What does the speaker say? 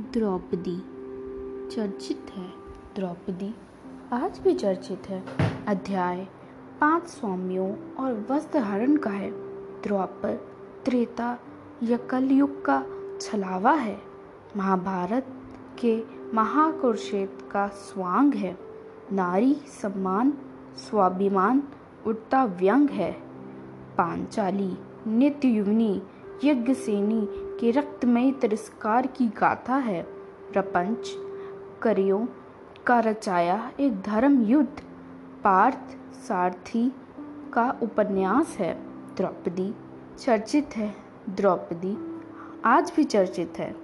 द्रौपदी। चर्चित है। द्रौपदी आज भी चर्चित है। अध्याय, पाँच स्वामियों और वस्त्र हरण का है। द्वापर त्रेता या कलयुग का छलावा है। महाभारत के महाकुरुक्षेत्र का स्वांग है। नारी सम्मान, स्वाभिमान उठता व्यंग है। पांचाली, नित्य युवनी यज्ञसेनी के रक्तमय तिरस्कार की गाथा है। प्रपंच, करियो का रचाया एक धर्म युद्ध, पार्थ सारथी का उपन्यास है। द्रौपदी चर्चित है। द्रौपदी आज भी चर्चित है।